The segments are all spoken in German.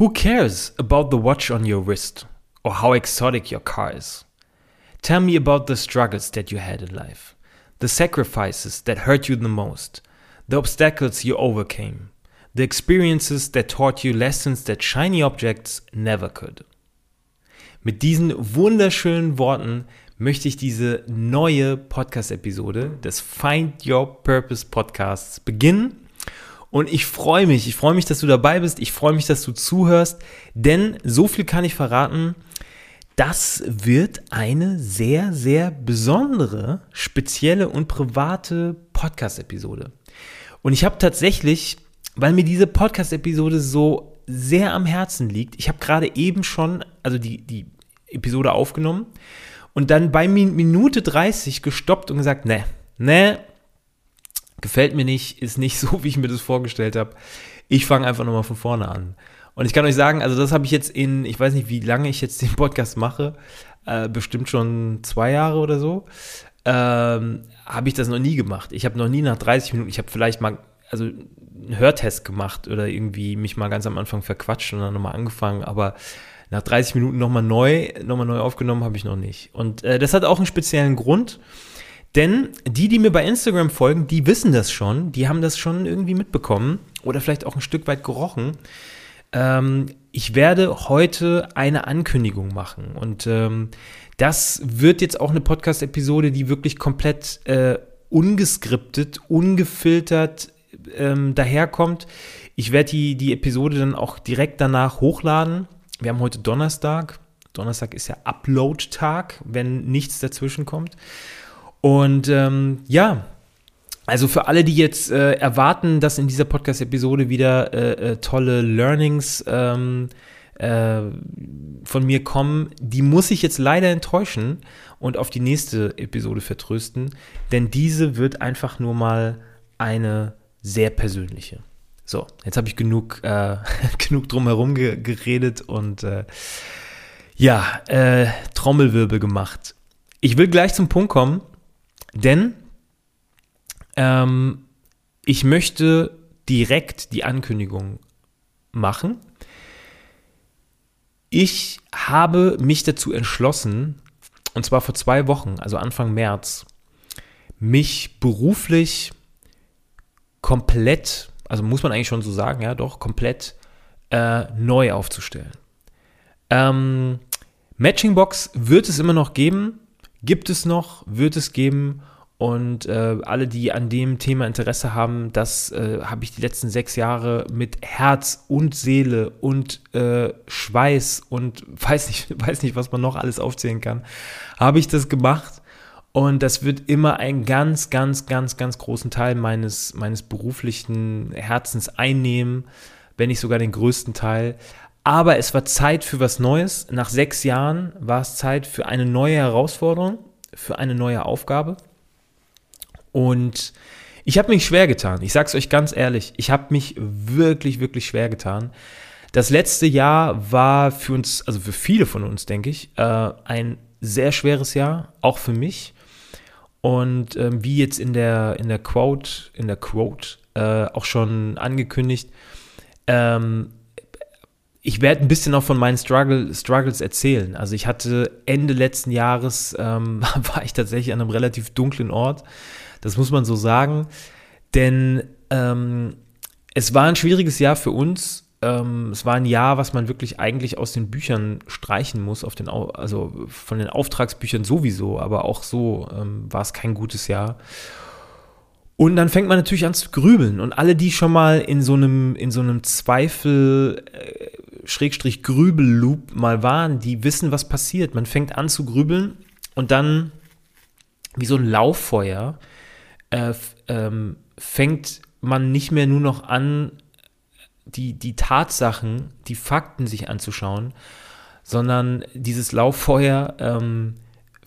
Who cares about the watch on your wrist or how exotic your car is? Tell me about the struggles that you had in life, the sacrifices that hurt you the most, the obstacles you overcame, the experiences that taught you lessons that shiny objects never could. Mit diesen wunderschönen Worten möchte ich diese neue Podcast-Episode des Find Your Purpose Podcasts beginnen. Und ich freue mich, ich freue mich, dass du dabei bist, ich freue mich, dass du zuhörst, denn so viel kann ich verraten, das wird eine sehr, sehr besondere, spezielle und private Podcast-Episode. Und ich habe tatsächlich, weil mir diese Podcast-Episode so sehr am Herzen liegt, ich habe gerade eben schon, also die, die Episode aufgenommen und dann bei Minute 30 gestoppt und gesagt, ne, ne, gefällt mir nicht, ist nicht so, wie ich mir das vorgestellt habe. Ich fange einfach nochmal von vorne an. Und ich kann euch sagen, also das habe ich jetzt in, ich weiß nicht, wie lange ich jetzt den Podcast mache, äh, bestimmt schon zwei Jahre oder so, ähm, habe ich das noch nie gemacht. Ich habe noch nie nach 30 Minuten, ich habe vielleicht mal, also einen Hörtest gemacht oder irgendwie mich mal ganz am Anfang verquatscht und dann nochmal angefangen, aber nach 30 Minuten nochmal neu, nochmal neu aufgenommen habe ich noch nicht. Und äh, das hat auch einen speziellen Grund. Denn die, die mir bei Instagram folgen, die wissen das schon, die haben das schon irgendwie mitbekommen oder vielleicht auch ein Stück weit gerochen. Ähm, ich werde heute eine Ankündigung machen und ähm, das wird jetzt auch eine Podcast-Episode, die wirklich komplett äh, ungeskriptet, ungefiltert ähm, daherkommt. Ich werde die, die Episode dann auch direkt danach hochladen. Wir haben heute Donnerstag. Donnerstag ist ja Upload-Tag, wenn nichts dazwischen kommt. Und ähm, ja, also für alle, die jetzt äh, erwarten, dass in dieser Podcast-Episode wieder äh, äh, tolle Learnings ähm, äh, von mir kommen, die muss ich jetzt leider enttäuschen und auf die nächste Episode vertrösten, denn diese wird einfach nur mal eine sehr persönliche. So, jetzt habe ich genug, äh, genug drumherum ge geredet und äh, ja, Trommelwirbel gemacht. Ich will gleich zum Punkt kommen. Denn ähm, ich möchte direkt die Ankündigung machen. Ich habe mich dazu entschlossen, und zwar vor zwei Wochen, also Anfang März, mich beruflich komplett, also muss man eigentlich schon so sagen, ja, doch, komplett äh, neu aufzustellen. Ähm, Matchingbox wird es immer noch geben, gibt es noch, wird es geben. Und äh, alle, die an dem Thema Interesse haben, das äh, habe ich die letzten sechs Jahre mit Herz und Seele und äh, Schweiß und weiß nicht, weiß nicht, was man noch alles aufzählen kann, habe ich das gemacht. Und das wird immer einen ganz, ganz, ganz, ganz großen Teil meines, meines beruflichen Herzens einnehmen, wenn nicht sogar den größten Teil. Aber es war Zeit für was Neues. Nach sechs Jahren war es Zeit für eine neue Herausforderung, für eine neue Aufgabe. Und ich habe mich schwer getan. Ich sage es euch ganz ehrlich, ich habe mich wirklich, wirklich schwer getan. Das letzte Jahr war für uns, also für viele von uns, denke ich, äh, ein sehr schweres Jahr, auch für mich. Und ähm, wie jetzt in der, in der Quote, in der Quote äh, auch schon angekündigt, ähm, ich werde ein bisschen auch von meinen Struggle, Struggles erzählen. Also ich hatte Ende letzten Jahres, ähm, war ich tatsächlich an einem relativ dunklen Ort. Das muss man so sagen. Denn ähm, es war ein schwieriges Jahr für uns. Ähm, es war ein Jahr, was man wirklich eigentlich aus den Büchern streichen muss, auf den, also von den Auftragsbüchern sowieso, aber auch so ähm, war es kein gutes Jahr. Und dann fängt man natürlich an zu grübeln. Und alle, die schon mal in so einem, in so einem Zweifel, äh, Schrägstrich Grübelloop mal waren, die wissen, was passiert. Man fängt an zu grübeln und dann, wie so ein Lauffeuer, äh, ähm, fängt man nicht mehr nur noch an, die, die Tatsachen, die Fakten sich anzuschauen, sondern dieses Lauffeuer ähm,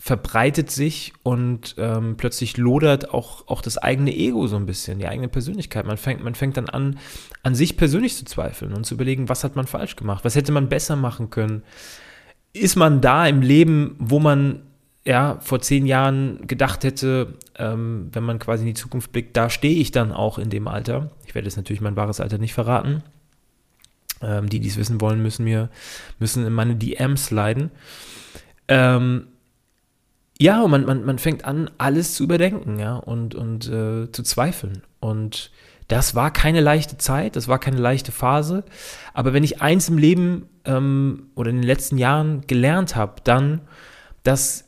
verbreitet sich und ähm, plötzlich lodert auch, auch das eigene Ego so ein bisschen, die eigene Persönlichkeit. Man fängt, man fängt dann an, an sich persönlich zu zweifeln und zu überlegen, was hat man falsch gemacht, was hätte man besser machen können. Ist man da im Leben, wo man ja vor zehn Jahren gedacht hätte, ähm, wenn man quasi in die Zukunft blickt, da stehe ich dann auch in dem Alter. Ich werde jetzt natürlich mein wahres Alter nicht verraten. Ähm, die, die es wissen wollen, müssen mir, müssen in meine DMs leiden. Ähm, ja, man, man, man fängt an, alles zu überdenken, ja, und, und äh, zu zweifeln. Und das war keine leichte Zeit, das war keine leichte Phase. Aber wenn ich eins im Leben ähm, oder in den letzten Jahren gelernt habe, dann, dass,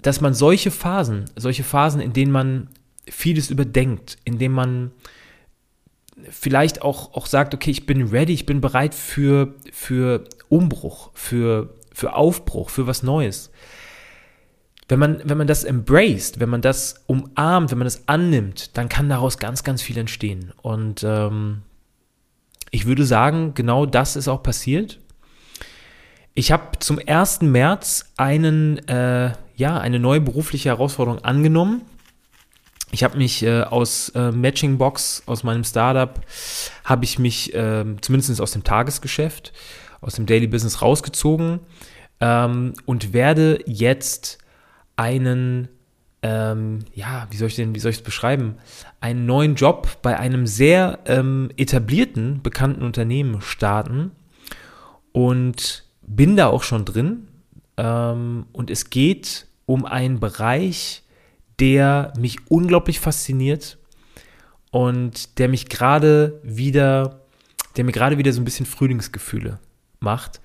dass man solche Phasen, solche Phasen, in denen man vieles überdenkt, in denen man vielleicht auch, auch sagt, okay, ich bin ready, ich bin bereit für, für Umbruch, für, für Aufbruch, für was Neues. Wenn man, wenn man das embraced, wenn man das umarmt, wenn man das annimmt, dann kann daraus ganz, ganz viel entstehen. Und ähm, ich würde sagen, genau das ist auch passiert. Ich habe zum 1. März einen, äh, ja, eine neue berufliche Herausforderung angenommen. Ich habe mich äh, aus äh, Matching Box, aus meinem Startup, habe ich mich äh, zumindest aus dem Tagesgeschäft, aus dem Daily Business rausgezogen ähm, und werde jetzt einen, ähm, ja, wie soll ich denn, wie soll ich es beschreiben, einen neuen Job bei einem sehr ähm, etablierten, bekannten Unternehmen starten und bin da auch schon drin. Ähm, und es geht um einen Bereich, der mich unglaublich fasziniert und der mich gerade wieder, der mir gerade wieder so ein bisschen Frühlingsgefühle macht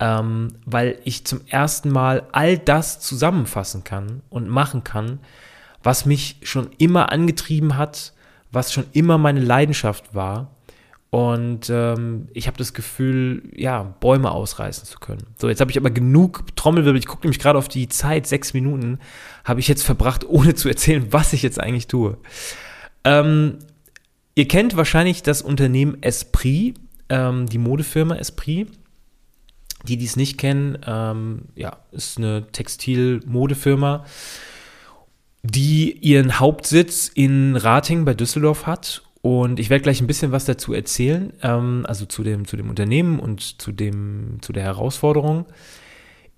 ähm, weil ich zum ersten Mal all das zusammenfassen kann und machen kann, was mich schon immer angetrieben hat, was schon immer meine Leidenschaft war. Und ähm, ich habe das Gefühl, ja, Bäume ausreißen zu können. So, jetzt habe ich aber genug Trommelwirbel. Ich gucke nämlich gerade auf die Zeit, sechs Minuten habe ich jetzt verbracht, ohne zu erzählen, was ich jetzt eigentlich tue. Ähm, ihr kennt wahrscheinlich das Unternehmen Esprit, ähm, die Modefirma Esprit. Die, die es nicht kennen, ähm, ja, ist eine Textilmodefirma, die ihren Hauptsitz in Rating bei Düsseldorf hat. Und ich werde gleich ein bisschen was dazu erzählen, ähm, also zu dem, zu dem Unternehmen und zu, dem, zu der Herausforderung.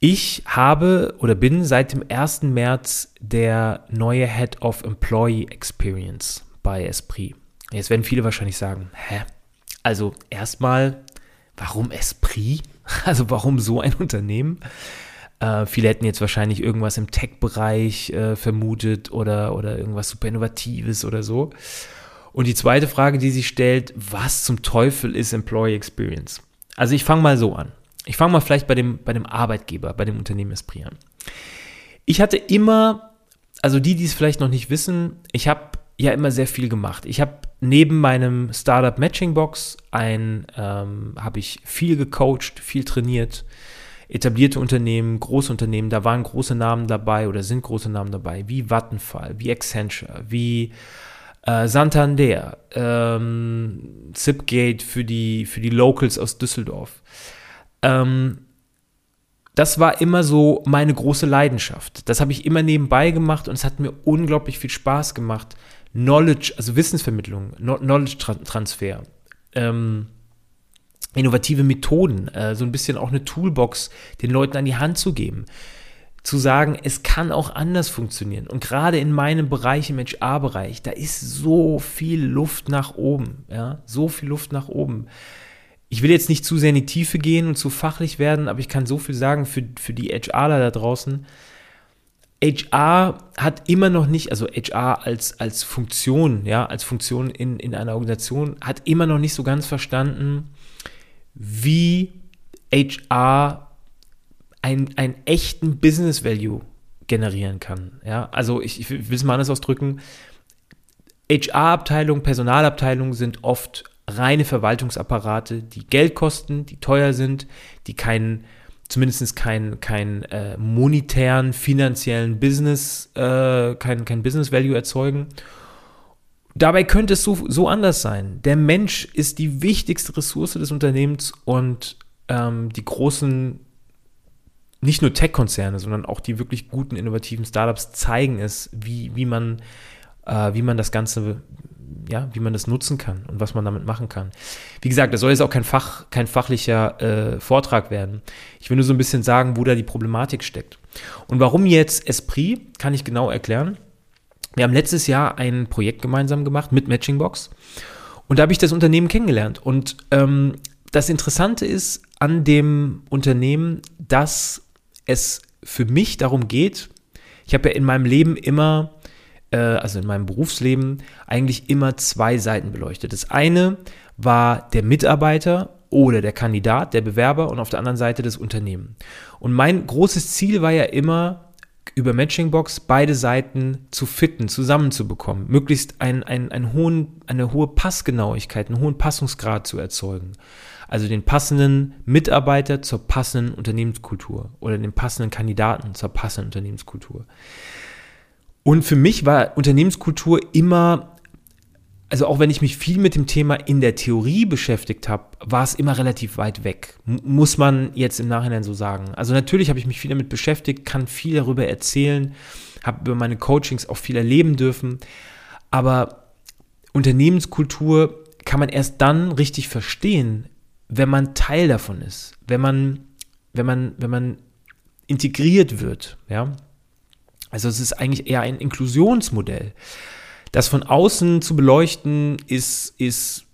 Ich habe oder bin seit dem 1. März der neue Head of Employee Experience bei Esprit. Jetzt werden viele wahrscheinlich sagen, hä? Also erstmal, warum Esprit? Also warum so ein Unternehmen? Äh, viele hätten jetzt wahrscheinlich irgendwas im Tech-Bereich äh, vermutet oder, oder irgendwas super Innovatives oder so. Und die zweite Frage, die sich stellt, was zum Teufel ist Employee Experience? Also ich fange mal so an. Ich fange mal vielleicht bei dem, bei dem Arbeitgeber, bei dem Unternehmen Esprit an. Ich hatte immer, also die, die es vielleicht noch nicht wissen, ich habe ja immer sehr viel gemacht. Ich habe neben meinem Startup Matching Box ein, ähm, habe ich viel gecoacht, viel trainiert. Etablierte Unternehmen, große Unternehmen, da waren große Namen dabei oder sind große Namen dabei, wie Vattenfall, wie Accenture, wie äh, Santander, ähm, Zipgate für die, für die Locals aus Düsseldorf. Ähm, das war immer so meine große Leidenschaft. Das habe ich immer nebenbei gemacht und es hat mir unglaublich viel Spaß gemacht, Knowledge, also Wissensvermittlung, Knowledge-Transfer, ähm, innovative Methoden, äh, so ein bisschen auch eine Toolbox den Leuten an die Hand zu geben. Zu sagen, es kann auch anders funktionieren. Und gerade in meinem Bereich, im HR-Bereich, da ist so viel Luft nach oben. Ja, so viel Luft nach oben. Ich will jetzt nicht zu sehr in die Tiefe gehen und zu fachlich werden, aber ich kann so viel sagen für, für die HRler da draußen HR hat immer noch nicht, also HR als, als Funktion, ja, als Funktion in, in einer Organisation, hat immer noch nicht so ganz verstanden, wie HR einen, echten Business Value generieren kann. Ja, also ich, ich will es mal anders ausdrücken. HR-Abteilungen, Personalabteilungen sind oft reine Verwaltungsapparate, die Geld kosten, die teuer sind, die keinen zumindest keinen kein, äh, monetären, finanziellen Business, äh, kein, kein Business Value erzeugen. Dabei könnte es so, so anders sein. Der Mensch ist die wichtigste Ressource des Unternehmens und ähm, die großen, nicht nur Tech-Konzerne, sondern auch die wirklich guten, innovativen Startups zeigen es, wie, wie, man, äh, wie man das Ganze ja, wie man das nutzen kann und was man damit machen kann. Wie gesagt, das soll jetzt auch kein, Fach, kein fachlicher äh, Vortrag werden. Ich will nur so ein bisschen sagen, wo da die Problematik steckt. Und warum jetzt Esprit, kann ich genau erklären. Wir haben letztes Jahr ein Projekt gemeinsam gemacht mit Matchingbox und da habe ich das Unternehmen kennengelernt und ähm, das Interessante ist an dem Unternehmen, dass es für mich darum geht, ich habe ja in meinem Leben immer, äh, also in meinem Berufsleben, eigentlich immer zwei Seiten beleuchtet. Das eine war der Mitarbeiter oder der Kandidat, der Bewerber und auf der anderen Seite das Unternehmen. Und mein großes Ziel war ja immer, über Matchingbox beide Seiten zu fitten, zusammenzubekommen, möglichst ein, ein, ein hohen, eine hohe Passgenauigkeit, einen hohen Passungsgrad zu erzeugen. Also den passenden Mitarbeiter zur passenden Unternehmenskultur oder den passenden Kandidaten zur passenden Unternehmenskultur. Und für mich war Unternehmenskultur immer also auch wenn ich mich viel mit dem Thema in der Theorie beschäftigt habe, war es immer relativ weit weg. Muss man jetzt im Nachhinein so sagen. Also natürlich habe ich mich viel damit beschäftigt, kann viel darüber erzählen, habe über meine Coachings auch viel erleben dürfen. Aber Unternehmenskultur kann man erst dann richtig verstehen, wenn man Teil davon ist, wenn man, wenn man, wenn man integriert wird, ja. Also es ist eigentlich eher ein Inklusionsmodell. Das von außen zu beleuchten ist, ist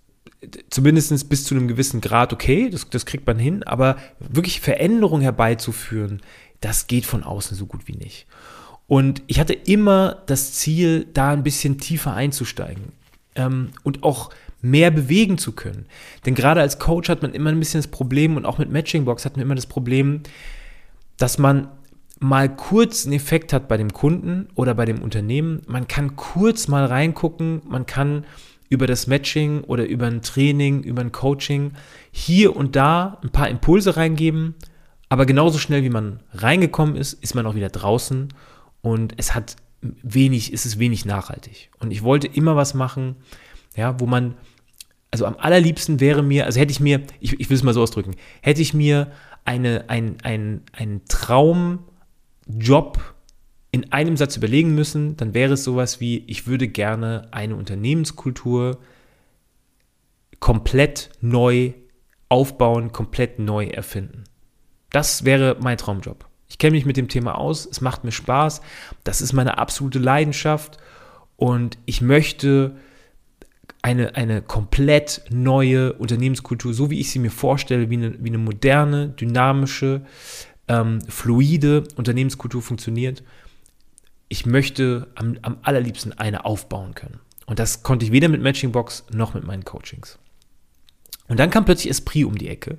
zumindest bis zu einem gewissen Grad okay, das, das kriegt man hin, aber wirklich Veränderung herbeizuführen, das geht von außen so gut wie nicht. Und ich hatte immer das Ziel, da ein bisschen tiefer einzusteigen ähm, und auch mehr bewegen zu können. Denn gerade als Coach hat man immer ein bisschen das Problem und auch mit Matchingbox hat man immer das Problem, dass man mal kurz einen Effekt hat bei dem Kunden oder bei dem Unternehmen. Man kann kurz mal reingucken, man kann über das Matching oder über ein Training, über ein Coaching hier und da ein paar Impulse reingeben, aber genauso schnell wie man reingekommen ist, ist man auch wieder draußen und es hat wenig, ist es wenig nachhaltig. Und ich wollte immer was machen, ja, wo man, also am allerliebsten wäre mir, also hätte ich mir, ich, ich will es mal so ausdrücken, hätte ich mir eine, ein, ein, einen Traum Job in einem Satz überlegen müssen, dann wäre es sowas wie, ich würde gerne eine Unternehmenskultur komplett neu aufbauen, komplett neu erfinden. Das wäre mein Traumjob. Ich kenne mich mit dem Thema aus, es macht mir Spaß, das ist meine absolute Leidenschaft und ich möchte eine, eine komplett neue Unternehmenskultur, so wie ich sie mir vorstelle, wie eine, wie eine moderne, dynamische, ähm, fluide Unternehmenskultur funktioniert. Ich möchte am, am allerliebsten eine aufbauen können. Und das konnte ich weder mit Matchingbox noch mit meinen Coachings. Und dann kam plötzlich Esprit um die Ecke.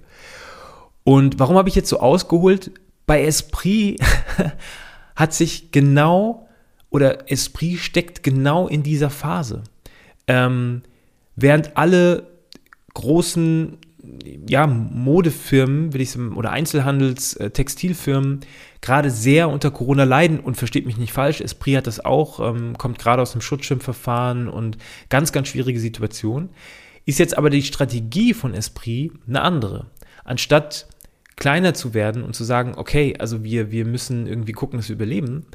Und warum habe ich jetzt so ausgeholt? Bei Esprit hat sich genau oder Esprit steckt genau in dieser Phase. Ähm, während alle großen ja, Modefirmen, will ich oder Einzelhandels-, äh, Textilfirmen gerade sehr unter Corona leiden und versteht mich nicht falsch, Esprit hat das auch, ähm, kommt gerade aus dem Schutzschirmverfahren und ganz, ganz schwierige Situation. Ist jetzt aber die Strategie von Esprit eine andere. Anstatt kleiner zu werden und zu sagen, okay, also wir, wir müssen irgendwie gucken, dass wir überleben,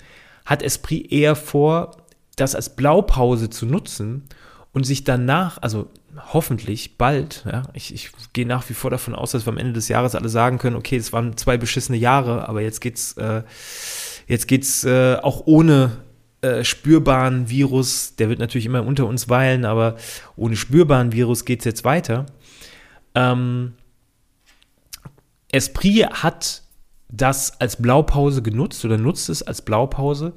hat Esprit eher vor, das als Blaupause zu nutzen und sich danach, also hoffentlich bald, ja, ich, ich gehe nach wie vor davon aus, dass wir am Ende des Jahres alle sagen können, okay, es waren zwei beschissene Jahre, aber jetzt geht's, äh, jetzt geht's äh, auch ohne äh, spürbaren Virus, der wird natürlich immer unter uns weilen, aber ohne spürbaren Virus geht's jetzt weiter. Ähm, Esprit hat das als Blaupause genutzt oder nutzt es als Blaupause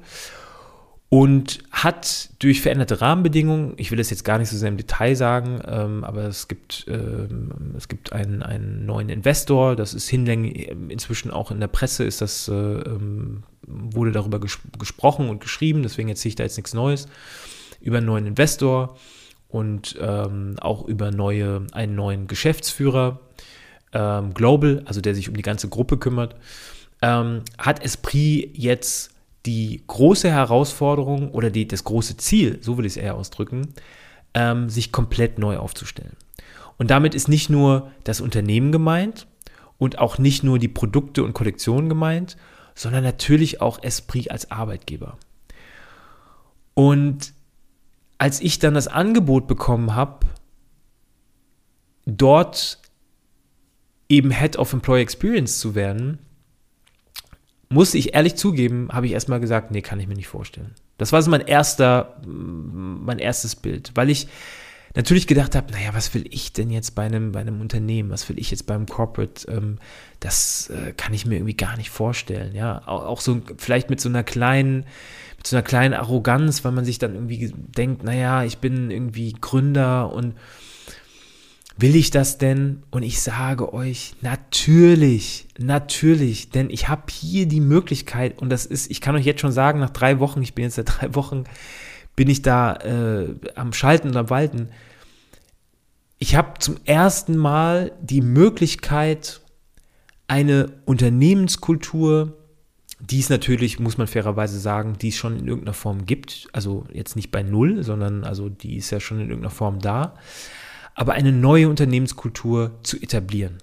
und hat durch veränderte Rahmenbedingungen, ich will das jetzt gar nicht so sehr im Detail sagen, ähm, aber es gibt, ähm, es gibt einen, einen neuen Investor, das ist hinlänglich, inzwischen auch in der Presse ist das, äh, ähm, wurde darüber ges gesprochen und geschrieben, deswegen erzähle ich da jetzt nichts Neues, über einen neuen Investor und ähm, auch über neue, einen neuen Geschäftsführer, ähm, Global, also der sich um die ganze Gruppe kümmert, ähm, hat Esprit jetzt die große Herausforderung oder die, das große Ziel, so will ich es eher ausdrücken, ähm, sich komplett neu aufzustellen. Und damit ist nicht nur das Unternehmen gemeint und auch nicht nur die Produkte und Kollektionen gemeint, sondern natürlich auch Esprit als Arbeitgeber. Und als ich dann das Angebot bekommen habe, dort eben Head of Employee Experience zu werden, muss ich ehrlich zugeben, habe ich erstmal gesagt, nee, kann ich mir nicht vorstellen. Das war so mein erster, mein erstes Bild, weil ich natürlich gedacht habe, naja, was will ich denn jetzt bei einem, bei einem Unternehmen, was will ich jetzt beim Corporate, ähm, das äh, kann ich mir irgendwie gar nicht vorstellen, ja, auch, auch, so vielleicht mit so einer kleinen, mit so einer kleinen Arroganz, weil man sich dann irgendwie denkt, naja, ich bin irgendwie Gründer und Will ich das denn? Und ich sage euch, natürlich, natürlich, denn ich habe hier die Möglichkeit und das ist, ich kann euch jetzt schon sagen, nach drei Wochen, ich bin jetzt seit drei Wochen, bin ich da äh, am Schalten und am Walten. Ich habe zum ersten Mal die Möglichkeit, eine Unternehmenskultur, die es natürlich, muss man fairerweise sagen, die es schon in irgendeiner Form gibt, also jetzt nicht bei Null, sondern also die ist ja schon in irgendeiner Form da, aber eine neue Unternehmenskultur zu etablieren.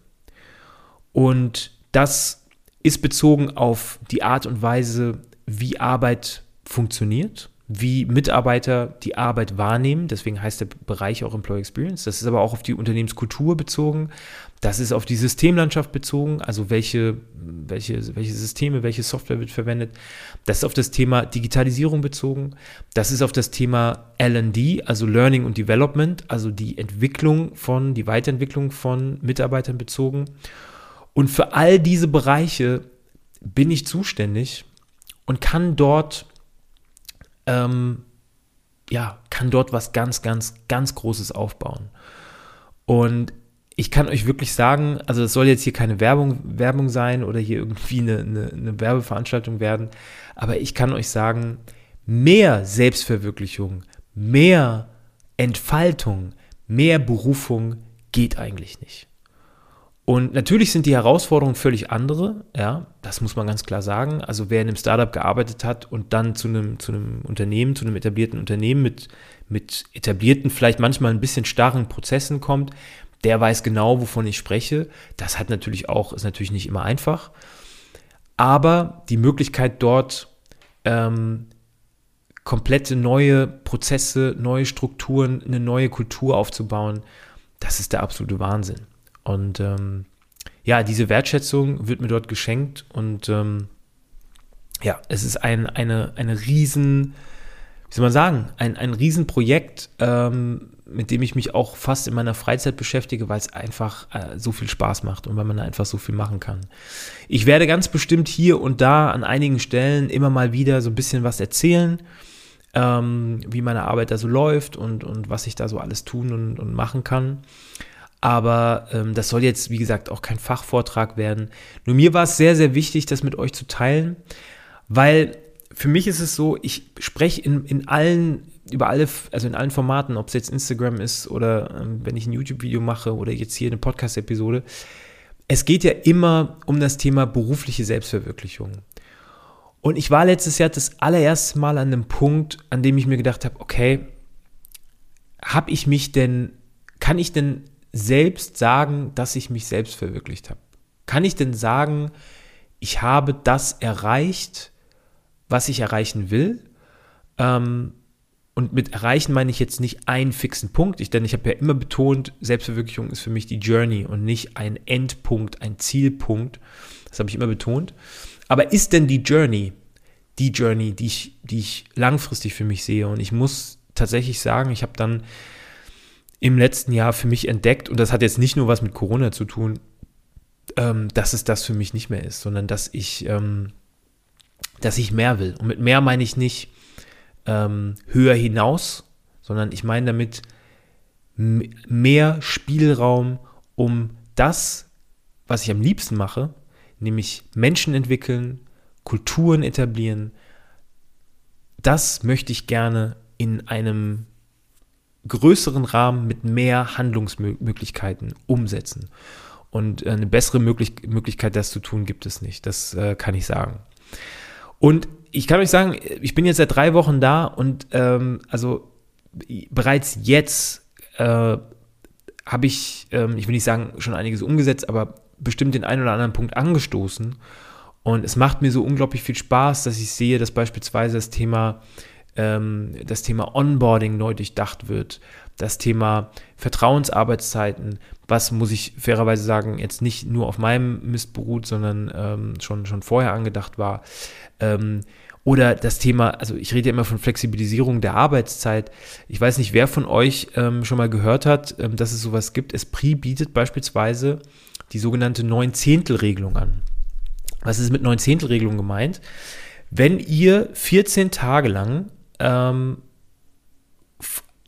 Und das ist bezogen auf die Art und Weise, wie Arbeit funktioniert, wie Mitarbeiter die Arbeit wahrnehmen. Deswegen heißt der Bereich auch Employee Experience. Das ist aber auch auf die Unternehmenskultur bezogen. Das ist auf die Systemlandschaft bezogen, also welche, welche, welche Systeme, welche Software wird verwendet. Das ist auf das Thema Digitalisierung bezogen. Das ist auf das Thema LD, also Learning und Development, also die Entwicklung von, die Weiterentwicklung von Mitarbeitern bezogen. Und für all diese Bereiche bin ich zuständig und kann dort ähm, ja, kann dort was ganz, ganz, ganz Großes aufbauen. Und ich kann euch wirklich sagen, also es soll jetzt hier keine Werbung, Werbung sein oder hier irgendwie eine, eine, eine Werbeveranstaltung werden, aber ich kann euch sagen, mehr Selbstverwirklichung, mehr Entfaltung, mehr Berufung geht eigentlich nicht. Und natürlich sind die Herausforderungen völlig andere, ja, das muss man ganz klar sagen. Also wer in einem Startup gearbeitet hat und dann zu einem, zu einem Unternehmen, zu einem etablierten Unternehmen mit, mit etablierten, vielleicht manchmal ein bisschen starren Prozessen kommt, der weiß genau, wovon ich spreche. Das hat natürlich auch, ist natürlich nicht immer einfach. Aber die Möglichkeit dort ähm, komplette neue Prozesse, neue Strukturen, eine neue Kultur aufzubauen, das ist der absolute Wahnsinn. Und ähm, ja, diese Wertschätzung wird mir dort geschenkt und ähm, ja, es ist ein, eine, eine riesen, wie soll man sagen, ein, ein Riesenprojekt, ähm, mit dem ich mich auch fast in meiner Freizeit beschäftige, weil es einfach äh, so viel Spaß macht und weil man einfach so viel machen kann. Ich werde ganz bestimmt hier und da an einigen Stellen immer mal wieder so ein bisschen was erzählen, ähm, wie meine Arbeit da so läuft und, und was ich da so alles tun und, und machen kann. Aber ähm, das soll jetzt, wie gesagt, auch kein Fachvortrag werden. Nur mir war es sehr, sehr wichtig, das mit euch zu teilen, weil für mich ist es so, ich spreche in, in allen, über alle, also in allen Formaten, ob es jetzt Instagram ist oder ähm, wenn ich ein YouTube-Video mache oder jetzt hier eine Podcast-Episode. Es geht ja immer um das Thema berufliche Selbstverwirklichung. Und ich war letztes Jahr das allererste Mal an einem Punkt, an dem ich mir gedacht habe, okay, habe ich mich denn, kann ich denn selbst sagen, dass ich mich selbst verwirklicht habe? Kann ich denn sagen, ich habe das erreicht, was ich erreichen will? Ähm, und mit erreichen meine ich jetzt nicht einen fixen Punkt, ich, denn ich habe ja immer betont, Selbstverwirklichung ist für mich die Journey und nicht ein Endpunkt, ein Zielpunkt. Das habe ich immer betont. Aber ist denn die Journey die Journey, die ich, die ich langfristig für mich sehe? Und ich muss tatsächlich sagen, ich habe dann im letzten Jahr für mich entdeckt, und das hat jetzt nicht nur was mit Corona zu tun, ähm, dass es das für mich nicht mehr ist, sondern dass ich, ähm, dass ich mehr will. Und mit mehr meine ich nicht ähm, höher hinaus, sondern ich meine damit mehr Spielraum, um das, was ich am liebsten mache, nämlich Menschen entwickeln, Kulturen etablieren, das möchte ich gerne in einem größeren Rahmen mit mehr Handlungsmöglichkeiten umsetzen. Und äh, eine bessere Möglich Möglichkeit, das zu tun, gibt es nicht. Das äh, kann ich sagen. Und ich kann euch sagen, ich bin jetzt seit drei Wochen da und ähm, also bereits jetzt äh, habe ich, ähm, ich will nicht sagen, schon einiges umgesetzt, aber bestimmt den einen oder anderen Punkt angestoßen. Und es macht mir so unglaublich viel Spaß, dass ich sehe, dass beispielsweise das Thema ähm, das Thema Onboarding neu durchdacht wird, das Thema Vertrauensarbeitszeiten, was muss ich fairerweise sagen, jetzt nicht nur auf meinem Mist beruht, sondern ähm, schon, schon vorher angedacht war. Ähm, Oder das Thema, also ich rede ja immer von Flexibilisierung der Arbeitszeit. Ich weiß nicht, wer von euch ähm, schon mal gehört hat, ähm, dass es sowas gibt. Esprit bietet beispielsweise die sogenannte Neun-Zehntel-Regelung an. Was ist mit Neun-Zehntel-Regelung gemeint? Wenn ihr 14 Tage lang ähm,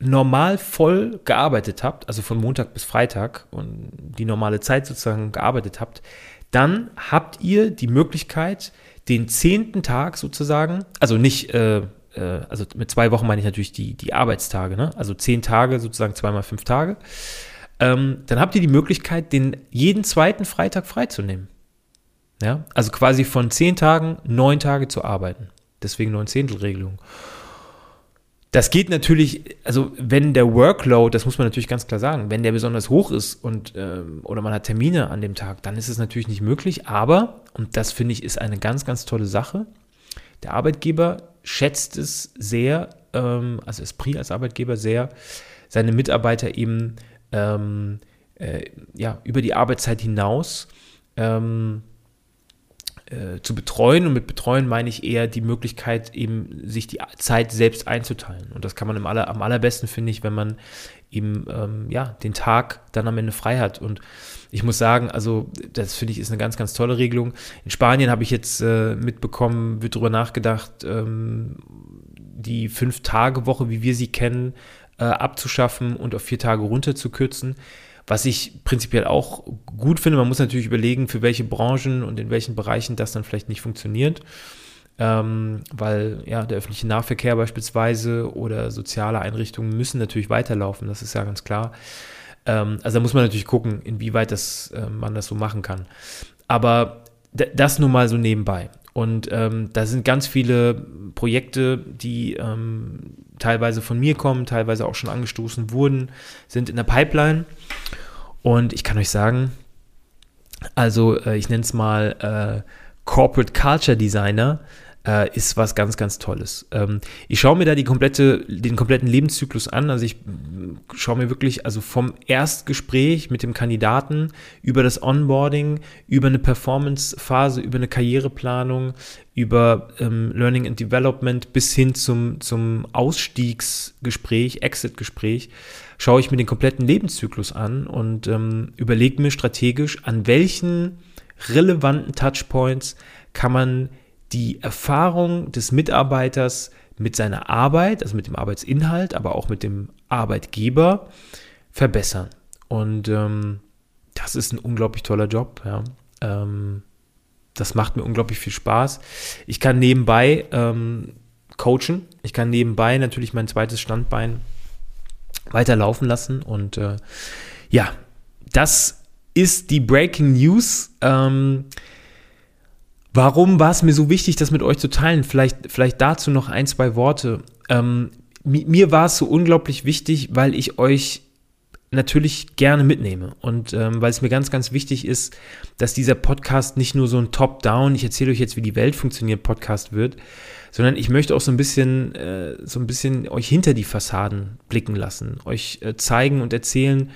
normal voll gearbeitet habt, also von Montag bis Freitag und die normale Zeit sozusagen gearbeitet habt, dann habt ihr die Möglichkeit, den zehnten Tag sozusagen, also nicht, äh, äh, also mit zwei Wochen meine ich natürlich die, die Arbeitstage, ne? also zehn Tage sozusagen zweimal fünf Tage, ähm, dann habt ihr die Möglichkeit, den jeden zweiten Freitag freizunehmen. Ja, also quasi von zehn Tagen neun Tage zu arbeiten. Deswegen neun Zehntelregelung. Das geht natürlich, also wenn der Workload, das muss man natürlich ganz klar sagen, wenn der besonders hoch ist und ähm, oder man hat Termine an dem Tag, dann ist es natürlich nicht möglich. Aber, und das finde ich ist eine ganz, ganz tolle Sache, der Arbeitgeber schätzt es sehr, ähm, also Esprit als Arbeitgeber sehr, seine Mitarbeiter eben ähm, äh, ja, über die Arbeitszeit hinaus ähm, äh, zu betreuen. Und mit betreuen meine ich eher die Möglichkeit, eben sich die Zeit selbst einzuteilen. Und das kann man aller, am allerbesten, finde ich, wenn man eben ähm, ja, den Tag dann am Ende frei hat. Und ich muss sagen, also das finde ich ist eine ganz, ganz tolle Regelung. In Spanien habe ich jetzt äh, mitbekommen, wird darüber nachgedacht, ähm, die Fünf-Tage-Woche, wie wir sie kennen, äh, abzuschaffen und auf vier Tage runterzukürzen. Was ich prinzipiell auch gut finde, man muss natürlich überlegen, für welche Branchen und in welchen Bereichen das dann vielleicht nicht funktioniert. Ähm, weil ja, der öffentliche Nahverkehr beispielsweise oder soziale Einrichtungen müssen natürlich weiterlaufen, das ist ja ganz klar. Ähm, also da muss man natürlich gucken, inwieweit das, äh, man das so machen kann. Aber das nur mal so nebenbei. Und ähm, da sind ganz viele Projekte, die ähm, teilweise von mir kommen, teilweise auch schon angestoßen wurden, sind in der Pipeline. Und ich kann euch sagen, also äh, ich nenne es mal äh, Corporate Culture Designer äh, ist was ganz, ganz Tolles. Ähm, ich schaue mir da die komplette, den kompletten Lebenszyklus an. Also ich schaue mir wirklich, also vom Erstgespräch mit dem Kandidaten über das Onboarding, über eine Performance-Phase, über eine Karriereplanung, über ähm, Learning and Development bis hin zum, zum Ausstiegsgespräch, Exit-Gespräch, schaue ich mir den kompletten Lebenszyklus an und ähm, überlege mir strategisch, an welchen relevanten Touchpoints kann man die Erfahrung des Mitarbeiters mit seiner Arbeit, also mit dem Arbeitsinhalt, aber auch mit dem Arbeitgeber verbessern. Und ähm, das ist ein unglaublich toller Job. Ja. Ähm, das macht mir unglaublich viel Spaß. Ich kann nebenbei ähm, coachen. Ich kann nebenbei natürlich mein zweites Standbein weiterlaufen lassen. Und äh, ja, das ist die Breaking News. Ähm, Warum war es mir so wichtig, das mit euch zu teilen? Vielleicht, vielleicht dazu noch ein, zwei Worte. Ähm, mir, war es so unglaublich wichtig, weil ich euch natürlich gerne mitnehme und ähm, weil es mir ganz, ganz wichtig ist, dass dieser Podcast nicht nur so ein Top-Down, ich erzähle euch jetzt, wie die Welt funktioniert, Podcast wird, sondern ich möchte auch so ein bisschen, äh, so ein bisschen euch hinter die Fassaden blicken lassen, euch äh, zeigen und erzählen,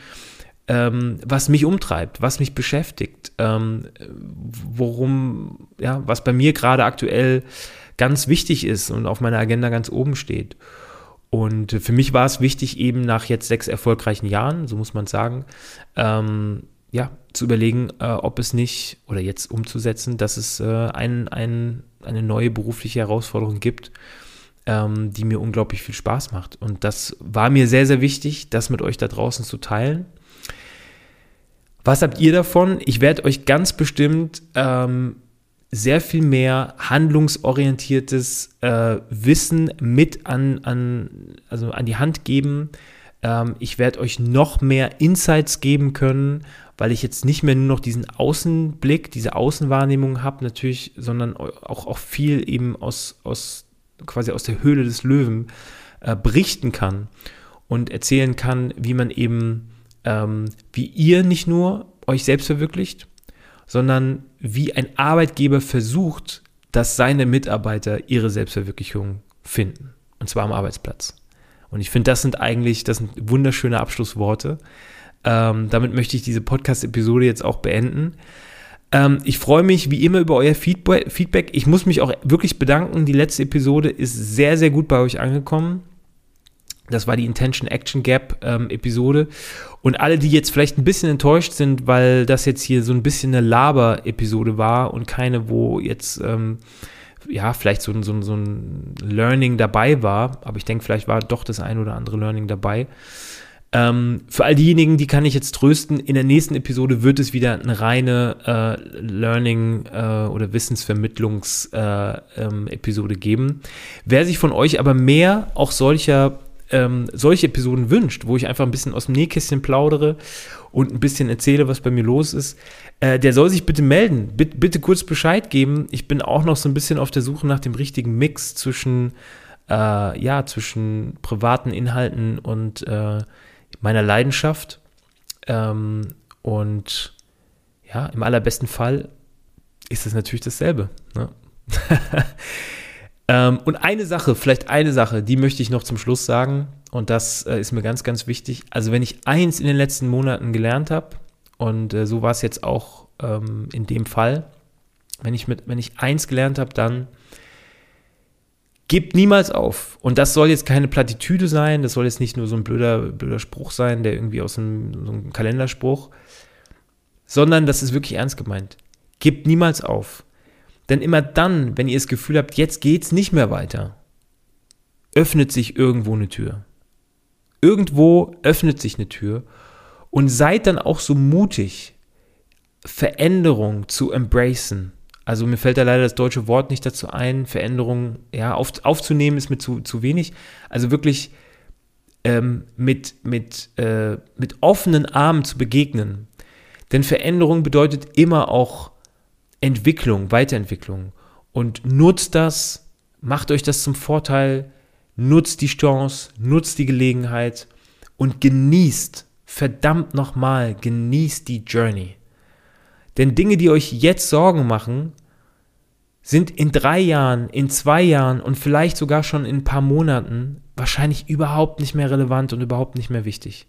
ähm, was mich umtreibt, was mich beschäftigt, ähm, worum, ja, was bei mir gerade aktuell ganz wichtig ist und auf meiner Agenda ganz oben steht. Und für mich war es wichtig, eben nach jetzt sechs erfolgreichen Jahren, so muss man sagen, ähm, ja, zu überlegen, äh, ob es nicht, oder jetzt umzusetzen, dass es äh, ein, ein, eine neue berufliche Herausforderung gibt, ähm, die mir unglaublich viel Spaß macht. Und das war mir sehr, sehr wichtig, das mit euch da draußen zu teilen. Was habt ihr davon? Ich werde euch ganz bestimmt ähm, sehr viel mehr handlungsorientiertes äh, Wissen mit an, an, also an die Hand geben. Ähm, ich werde euch noch mehr Insights geben können, weil ich jetzt nicht mehr nur noch diesen Außenblick, diese Außenwahrnehmung habe, natürlich, sondern auch, auch viel eben aus, aus quasi aus der Höhle des Löwen äh, berichten kann und erzählen kann, wie man eben ähm, wie ihr nicht nur euch selbst verwirklicht, sondern wie ein Arbeitgeber versucht, dass seine Mitarbeiter ihre Selbstverwirklichung finden. Und zwar am Arbeitsplatz. Und ich finde, das sind eigentlich, das sind wunderschöne Abschlussworte. Ähm, damit möchte ich diese Podcast-Episode jetzt auch beenden. Ähm, ich freue mich wie immer über euer Feedback. Ich muss mich auch wirklich bedanken. Die letzte Episode ist sehr, sehr gut bei euch angekommen. Das war die Intention Action Gap ähm, Episode. Und alle, die jetzt vielleicht ein bisschen enttäuscht sind, weil das jetzt hier so ein bisschen eine Laber-Episode war und keine, wo jetzt, ähm, ja, vielleicht so, so, so ein Learning dabei war. Aber ich denke, vielleicht war doch das ein oder andere Learning dabei. Ähm, für all diejenigen, die kann ich jetzt trösten, in der nächsten Episode wird es wieder eine reine äh, Learning- äh, oder Wissensvermittlungs-Episode äh, ähm, geben. Wer sich von euch aber mehr auch solcher ähm, solche Episoden wünscht, wo ich einfach ein bisschen aus dem Nähkästchen plaudere und ein bisschen erzähle, was bei mir los ist, äh, der soll sich bitte melden. Bitte, bitte kurz Bescheid geben. Ich bin auch noch so ein bisschen auf der Suche nach dem richtigen Mix zwischen, äh, ja, zwischen privaten Inhalten und äh, meiner Leidenschaft. Ähm, und ja, im allerbesten Fall ist es natürlich dasselbe. Ne? ähm, und eine Sache, vielleicht eine Sache, die möchte ich noch zum Schluss sagen. Und das äh, ist mir ganz, ganz wichtig. Also wenn ich eins in den letzten Monaten gelernt habe, und äh, so war es jetzt auch ähm, in dem Fall, wenn ich, mit, wenn ich eins gelernt habe, dann Gebt niemals auf. Und das soll jetzt keine Plattitüde sein, das soll jetzt nicht nur so ein blöder, blöder Spruch sein, der irgendwie aus einem, so einem Kalenderspruch, sondern das ist wirklich ernst gemeint. Gebt niemals auf. Denn immer dann, wenn ihr das Gefühl habt, jetzt geht's nicht mehr weiter, öffnet sich irgendwo eine Tür. Irgendwo öffnet sich eine Tür und seid dann auch so mutig, Veränderung zu embracen also mir fällt da leider das deutsche Wort nicht dazu ein. Veränderungen ja, auf, aufzunehmen ist mir zu, zu wenig. Also wirklich ähm, mit, mit, äh, mit offenen Armen zu begegnen. Denn Veränderung bedeutet immer auch Entwicklung, Weiterentwicklung. Und nutzt das, macht euch das zum Vorteil, nutzt die Chance, nutzt die Gelegenheit und genießt, verdammt nochmal, genießt die Journey. Denn Dinge, die euch jetzt Sorgen machen, sind in drei Jahren, in zwei Jahren und vielleicht sogar schon in ein paar Monaten wahrscheinlich überhaupt nicht mehr relevant und überhaupt nicht mehr wichtig.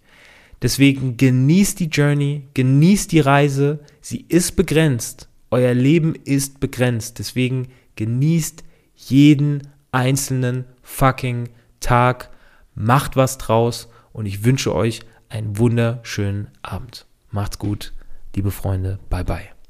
Deswegen genießt die Journey, genießt die Reise, sie ist begrenzt. Euer Leben ist begrenzt. Deswegen genießt jeden einzelnen fucking Tag, macht was draus und ich wünsche euch einen wunderschönen Abend. Macht's gut, liebe Freunde. Bye bye.